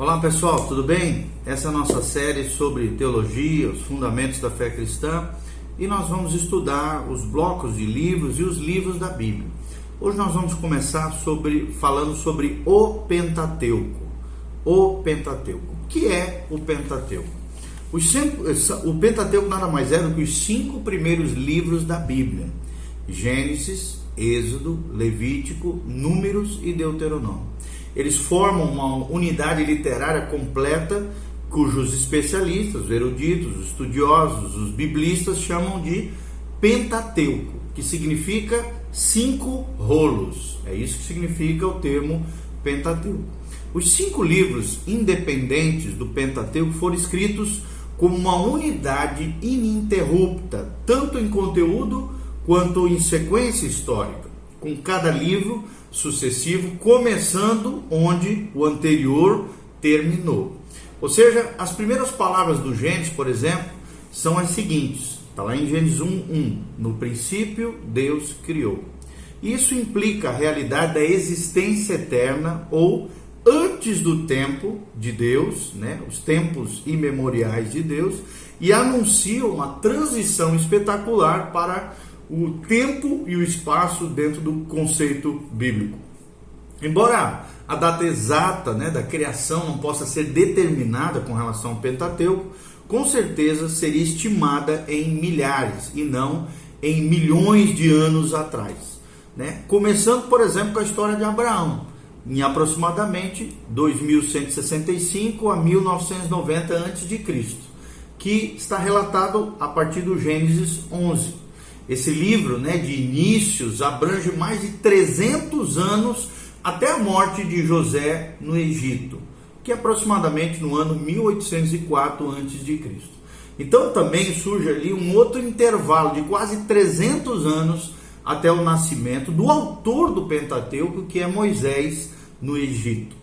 Olá pessoal, tudo bem? Essa é a nossa série sobre teologia, os fundamentos da fé cristã e nós vamos estudar os blocos de livros e os livros da Bíblia. Hoje nós vamos começar sobre falando sobre o Pentateuco. O Pentateuco. O que é o Pentateuco? Cinco, o Pentateuco nada mais é do que os cinco primeiros livros da Bíblia: Gênesis, Êxodo, Levítico, Números e Deuteronômio. Eles formam uma unidade literária completa cujos especialistas, os eruditos, os estudiosos, os biblistas chamam de Pentateuco, que significa cinco rolos. É isso que significa o termo Pentateuco. Os cinco livros independentes do Pentateuco foram escritos como uma unidade ininterrupta, tanto em conteúdo quanto em sequência histórica, com cada livro sucessivo, começando onde o anterior terminou. Ou seja, as primeiras palavras do Gênesis, por exemplo, são as seguintes. Está lá em Gênesis 1, 1. No princípio, Deus criou. Isso implica a realidade da existência eterna ou antes do tempo de Deus, né, os tempos imemoriais de Deus, e anuncia uma transição espetacular para o tempo e o espaço dentro do conceito bíblico. Embora a data exata né, da criação não possa ser determinada com relação ao Pentateuco, com certeza seria estimada em milhares e não em milhões de anos atrás. Né? Começando, por exemplo, com a história de Abraão, em aproximadamente 2165 a 1990 a.C., que está relatado a partir do Gênesis 11. Esse livro né, de inícios abrange mais de 300 anos até a morte de José no Egito, que é aproximadamente no ano 1804 a.C. Então também surge ali um outro intervalo de quase 300 anos até o nascimento do autor do Pentateuco, que é Moisés no Egito,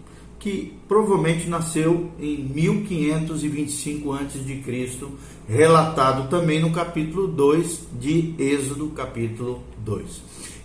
que provavelmente nasceu em 1525 a.C., relatado também no capítulo 2 de Êxodo, capítulo 2.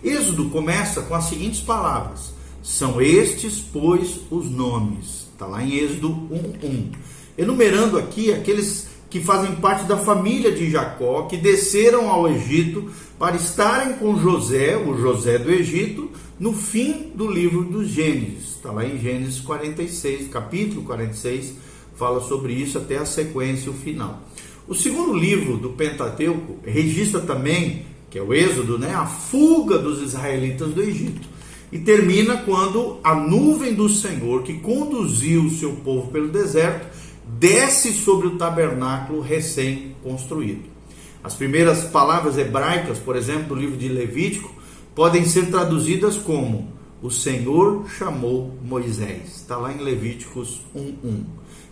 Êxodo começa com as seguintes palavras: São estes, pois, os nomes. Está lá em Êxodo 1:1. Enumerando aqui aqueles que fazem parte da família de Jacó, que desceram ao Egito para estarem com José, o José do Egito, no fim do livro dos Gênesis. Está lá em Gênesis 46, capítulo 46, fala sobre isso até a sequência, o final. O segundo livro do Pentateuco registra também, que é o Êxodo, né, a fuga dos israelitas do Egito. E termina quando a nuvem do Senhor, que conduziu o seu povo pelo deserto, desce sobre o tabernáculo recém-construído. As primeiras palavras hebraicas, por exemplo, do livro de Levítico, podem ser traduzidas como o Senhor chamou Moisés. Está lá em Levíticos 1:1.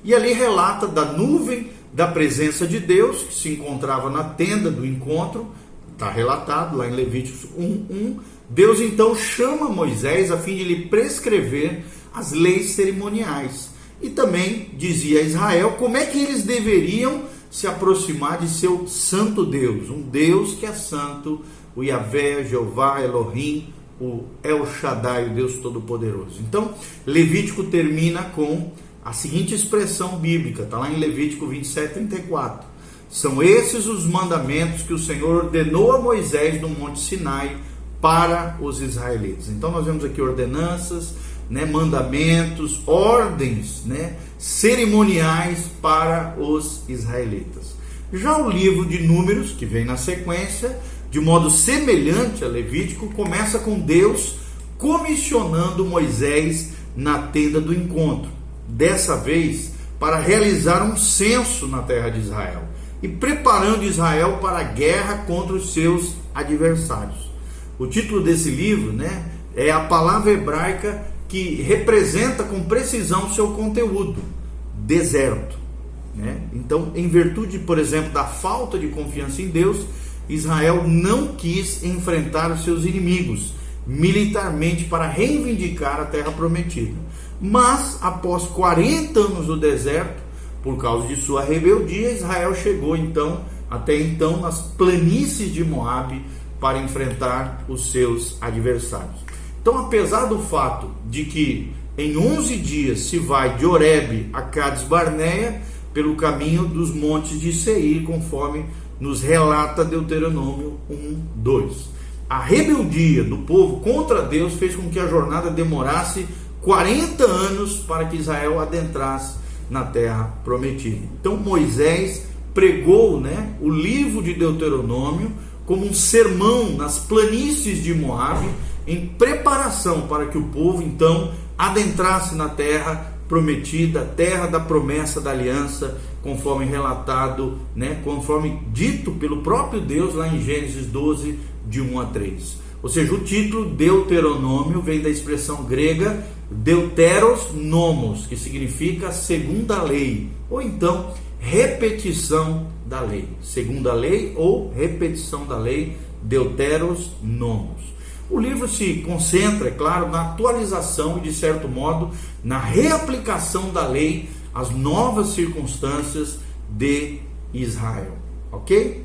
E ali relata da nuvem da presença de Deus que se encontrava na tenda do encontro, está relatado lá em Levíticos 1:1. Deus então chama Moisés a fim de lhe prescrever as leis cerimoniais e também dizia a Israel como é que eles deveriam se aproximar de seu santo Deus, um Deus que é santo, o Yahvé, Jeová, Elohim, o El Shaddai, o Deus Todo-Poderoso. Então, Levítico termina com a seguinte expressão bíblica, está lá em Levítico 27, 34. São esses os mandamentos que o Senhor ordenou a Moisés no Monte Sinai para os israelitas. Então, nós vemos aqui ordenanças, né, mandamentos, ordens né, cerimoniais para os israelitas. Já o livro de Números, que vem na sequência, de modo semelhante a Levítico, começa com Deus comissionando Moisés na tenda do encontro. Dessa vez, para realizar um censo na terra de Israel e preparando Israel para a guerra contra os seus adversários. O título desse livro, né, é a palavra hebraica que representa com precisão seu conteúdo, deserto. Né? Então, em virtude, por exemplo, da falta de confiança em Deus, Israel não quis enfrentar os seus inimigos militarmente para reivindicar a terra prometida. Mas, após 40 anos no deserto, por causa de sua rebeldia, Israel chegou então, até então, nas planícies de Moabe para enfrentar os seus adversários. Então, apesar do fato de que em 11 dias se vai de Oreb a Cades Barneia pelo caminho dos montes de Seir, conforme nos relata Deuteronômio 1, 2. A rebeldia do povo contra Deus fez com que a jornada demorasse 40 anos para que Israel adentrasse na terra prometida. Então Moisés pregou né, o livro de Deuteronômio como um sermão nas planícies de Moabe, em preparação para que o povo então adentrasse na terra prometida, terra da promessa da aliança, conforme relatado, né, conforme dito pelo próprio Deus lá em Gênesis 12, de 1 a 3. Ou seja, o título Deuteronômio vem da expressão grega Deuteros nomos, que significa segunda lei, ou então repetição da lei. Segunda lei ou repetição da lei, Deuteros nomos. O livro se concentra, é claro, na atualização e, de certo modo, na reaplicação da lei às novas circunstâncias de Israel. Ok?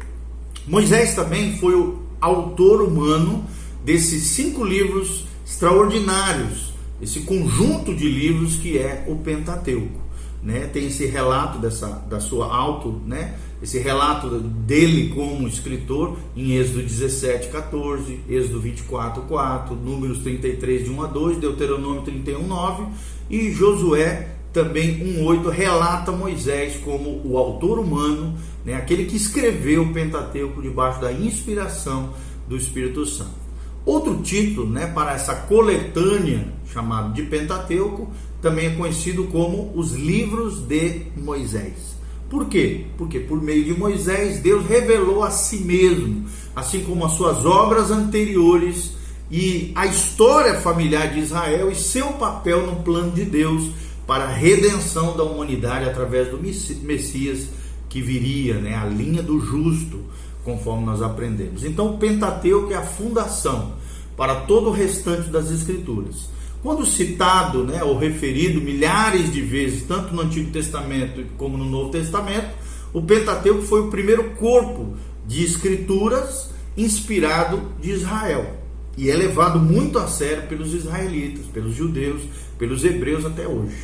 Moisés também foi o autor humano desses cinco livros extraordinários, esse conjunto de livros que é o Pentateuco. Né? Tem esse relato dessa, da sua auto, né? Esse relato dele como escritor em Êxodo 17, 14, Êxodo 24, 4, Números 33, de 1 a 2, Deuteronômio 31, 9 e Josué também 1,8 relata Moisés como o autor humano, né, aquele que escreveu o Pentateuco debaixo da inspiração do Espírito Santo. Outro título né, para essa coletânea chamado de Pentateuco também é conhecido como os livros de Moisés. Por quê? Porque por meio de Moisés Deus revelou a si mesmo, assim como as suas obras anteriores e a história familiar de Israel e seu papel no plano de Deus para a redenção da humanidade através do Messias que viria, né, a linha do justo, conforme nós aprendemos. Então, o Pentateuco é a fundação para todo o restante das Escrituras. Quando citado, né, ou referido milhares de vezes, tanto no Antigo Testamento como no Novo Testamento, o Pentateuco foi o primeiro corpo de escrituras inspirado de Israel e é levado muito a sério pelos israelitas, pelos judeus, pelos hebreus até hoje.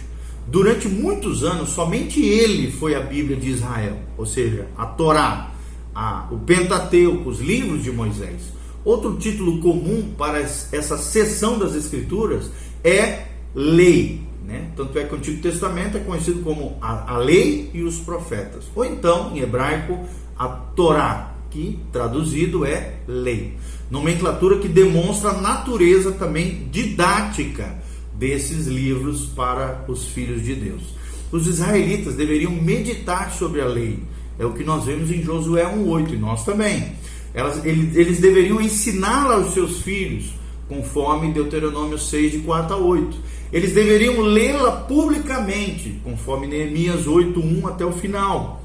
Durante muitos anos, somente ele foi a Bíblia de Israel, ou seja, a Torá, a, o Pentateuco, os livros de Moisés. Outro título comum para essa seção das Escrituras é lei. Né? Tanto é que o Antigo Testamento é conhecido como a, a lei e os profetas, ou então, em hebraico, a Torá, que traduzido é lei. Nomenclatura que demonstra a natureza também didática desses livros para os filhos de Deus. Os israelitas deveriam meditar sobre a lei. É o que nós vemos em Josué 1,8 e nós também. Elas, eles, eles deveriam ensiná-la aos seus filhos, conforme Deuteronômio 6, de 4 a 8. Eles deveriam lê-la publicamente, conforme Neemias 8, 1 até o final.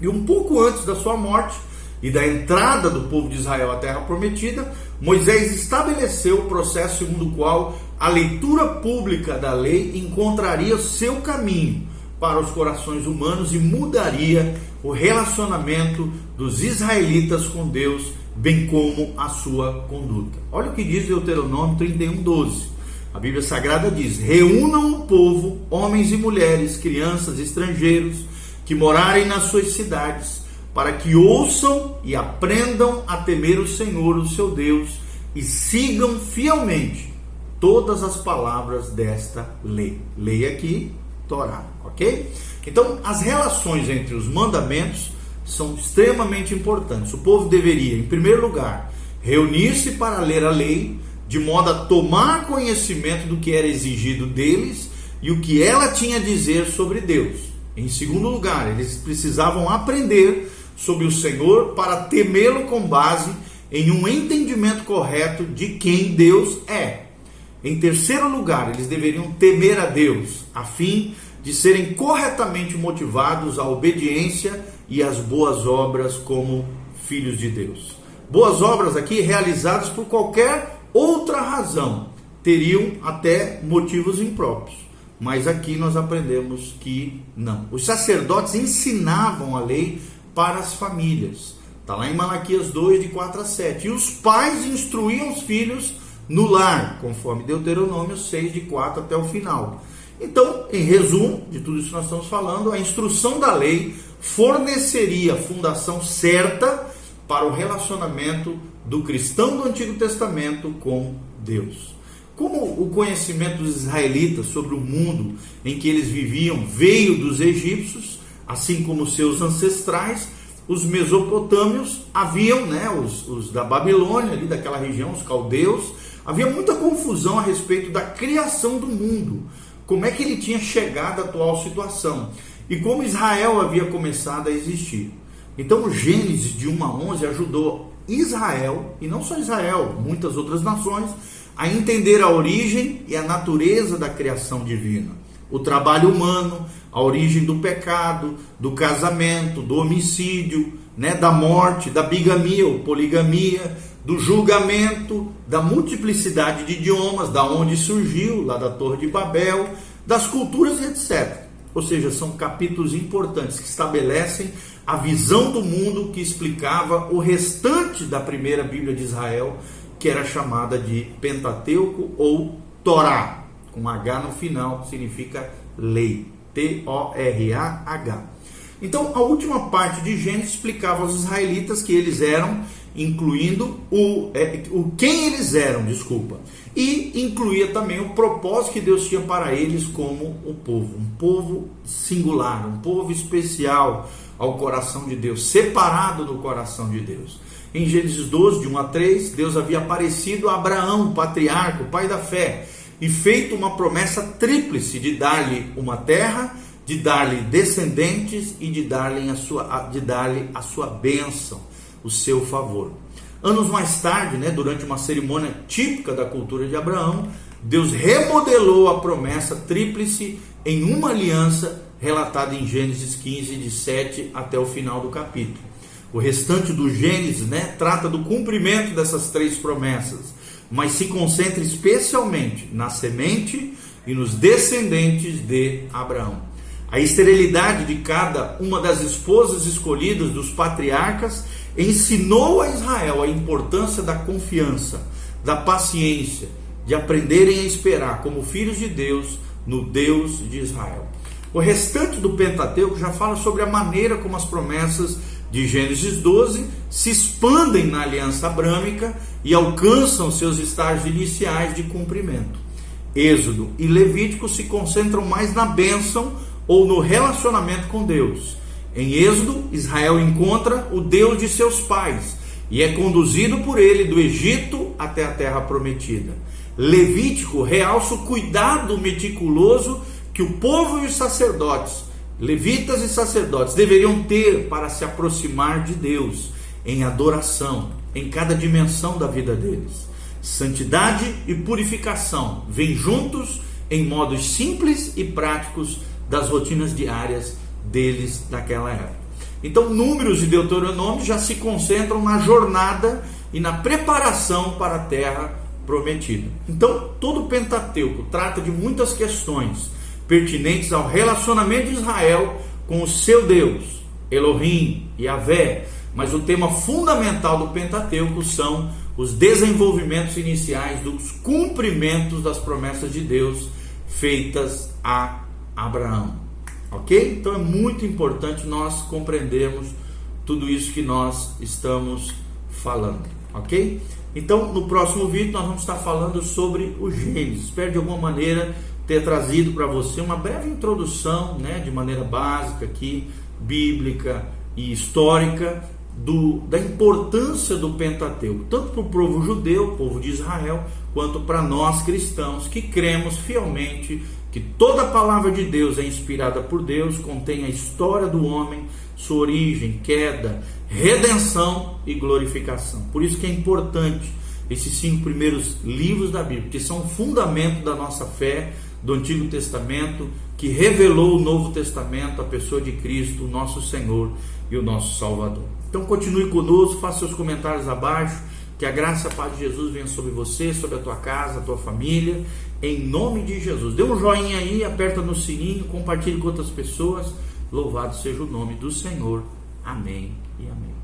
E um pouco antes da sua morte e da entrada do povo de Israel à terra prometida, Moisés estabeleceu o processo segundo o qual a leitura pública da lei encontraria seu caminho para os corações humanos e mudaria o relacionamento dos israelitas com Deus, bem como a sua conduta. Olha o que diz Deuteronômio 31, 12. A Bíblia Sagrada diz: Reúnam o povo, homens e mulheres, crianças, estrangeiros, que morarem nas suas cidades, para que ouçam e aprendam a temer o Senhor, o seu Deus, e sigam fielmente todas as palavras desta lei. Lei aqui, Torá, ok? Então, as relações entre os mandamentos são extremamente importantes. O povo deveria, em primeiro lugar, reunir-se para ler a lei, de modo a tomar conhecimento do que era exigido deles e o que ela tinha a dizer sobre Deus. Em segundo lugar, eles precisavam aprender sobre o Senhor para temê-lo com base em um entendimento correto de quem Deus é. Em terceiro lugar, eles deveriam temer a Deus, a fim de serem corretamente motivados à obediência e às boas obras como filhos de Deus. Boas obras aqui realizadas por qualquer outra razão teriam até motivos impróprios. Mas aqui nós aprendemos que não. Os sacerdotes ensinavam a lei para as famílias. Está lá em Malaquias 2, de 4 a 7. E os pais instruíam os filhos no lar, conforme Deuteronômio 6, de 4 até o final. Então, em resumo de tudo isso que nós estamos falando, a instrução da lei forneceria a fundação certa para o relacionamento do cristão do Antigo Testamento com Deus. Como o conhecimento dos israelitas sobre o mundo em que eles viviam veio dos egípcios, assim como seus ancestrais, os mesopotâmios haviam, né, os, os da Babilônia, ali daquela região, os caldeus, havia muita confusão a respeito da criação do mundo, como é que ele tinha chegado à atual situação? E como Israel havia começado a existir. Então, o Gênesis de 1 a 11 ajudou Israel, e não só Israel, muitas outras nações, a entender a origem e a natureza da criação divina. O trabalho humano, a origem do pecado, do casamento, do homicídio, né, da morte, da bigamia ou poligamia, do julgamento, da multiplicidade de idiomas, da onde surgiu, lá da Torre de Babel, das culturas etc. Ou seja, são capítulos importantes que estabelecem a visão do mundo que explicava o restante da primeira Bíblia de Israel, que era chamada de Pentateuco ou Torá com H no final, significa lei. T-O-R-A-H. Então, a última parte de Gênesis explicava aos israelitas que eles eram, incluindo o, é, o quem eles eram, desculpa, e incluía também o propósito que Deus tinha para eles como o povo, um povo singular, um povo especial ao coração de Deus, separado do coração de Deus. Em Gênesis 12, de 1 a 3, Deus havia aparecido a Abraão, patriarca, pai da fé, e feito uma promessa tríplice de dar-lhe uma terra, de dar-lhe descendentes e de dar-lhe a sua, de dar-lhe a sua bênção, o seu favor. Anos mais tarde, né, durante uma cerimônia típica da cultura de Abraão, Deus remodelou a promessa tríplice em uma aliança relatada em Gênesis 15, de 7 até o final do capítulo. O restante do Gênesis né, trata do cumprimento dessas três promessas mas se concentra especialmente na semente e nos descendentes de Abraão. A esterilidade de cada uma das esposas escolhidas dos patriarcas ensinou a Israel a importância da confiança, da paciência, de aprenderem a esperar como filhos de Deus no Deus de Israel. O restante do Pentateuco já fala sobre a maneira como as promessas de Gênesis 12 se expandem na aliança abrâmica e alcançam seus estágios iniciais de cumprimento. Êxodo e Levítico se concentram mais na bênção ou no relacionamento com Deus. Em Êxodo, Israel encontra o Deus de seus pais e é conduzido por ele do Egito até a terra prometida. Levítico realça o cuidado meticuloso que o povo e os sacerdotes levitas e sacerdotes deveriam ter para se aproximar de Deus em adoração, em cada dimensão da vida deles. Santidade e purificação vêm juntos em modos simples e práticos das rotinas diárias deles naquela época. Então, Números e Deuteronômio já se concentram na jornada e na preparação para a terra prometida. Então, todo o Pentateuco trata de muitas questões pertinentes ao relacionamento de Israel com o seu Deus, Elohim, Yahvé. Mas o tema fundamental do Pentateuco são os desenvolvimentos iniciais dos cumprimentos das promessas de Deus feitas a Abraão. Ok? Então é muito importante nós compreendermos tudo isso que nós estamos falando. Ok? Então, no próximo vídeo, nós vamos estar falando sobre o Gênesis. Espero de alguma maneira ter trazido para você uma breve introdução, né, de maneira básica aqui, bíblica e histórica, do, da importância do Pentateuco, tanto para o povo judeu, povo de Israel, quanto para nós cristãos que cremos fielmente que toda a palavra de Deus é inspirada por Deus, contém a história do homem, sua origem, queda, redenção e glorificação. Por isso que é importante esses cinco primeiros livros da Bíblia, que são o fundamento da nossa fé, do Antigo Testamento que revelou o Novo Testamento, a pessoa de Cristo, o nosso Senhor e o nosso Salvador. Então continue conosco, faça seus comentários abaixo, que a graça e a paz de Jesus venha sobre você, sobre a tua casa, a tua família, em nome de Jesus. Dê um joinha aí, aperta no sininho, compartilhe com outras pessoas. Louvado seja o nome do Senhor. Amém e amém.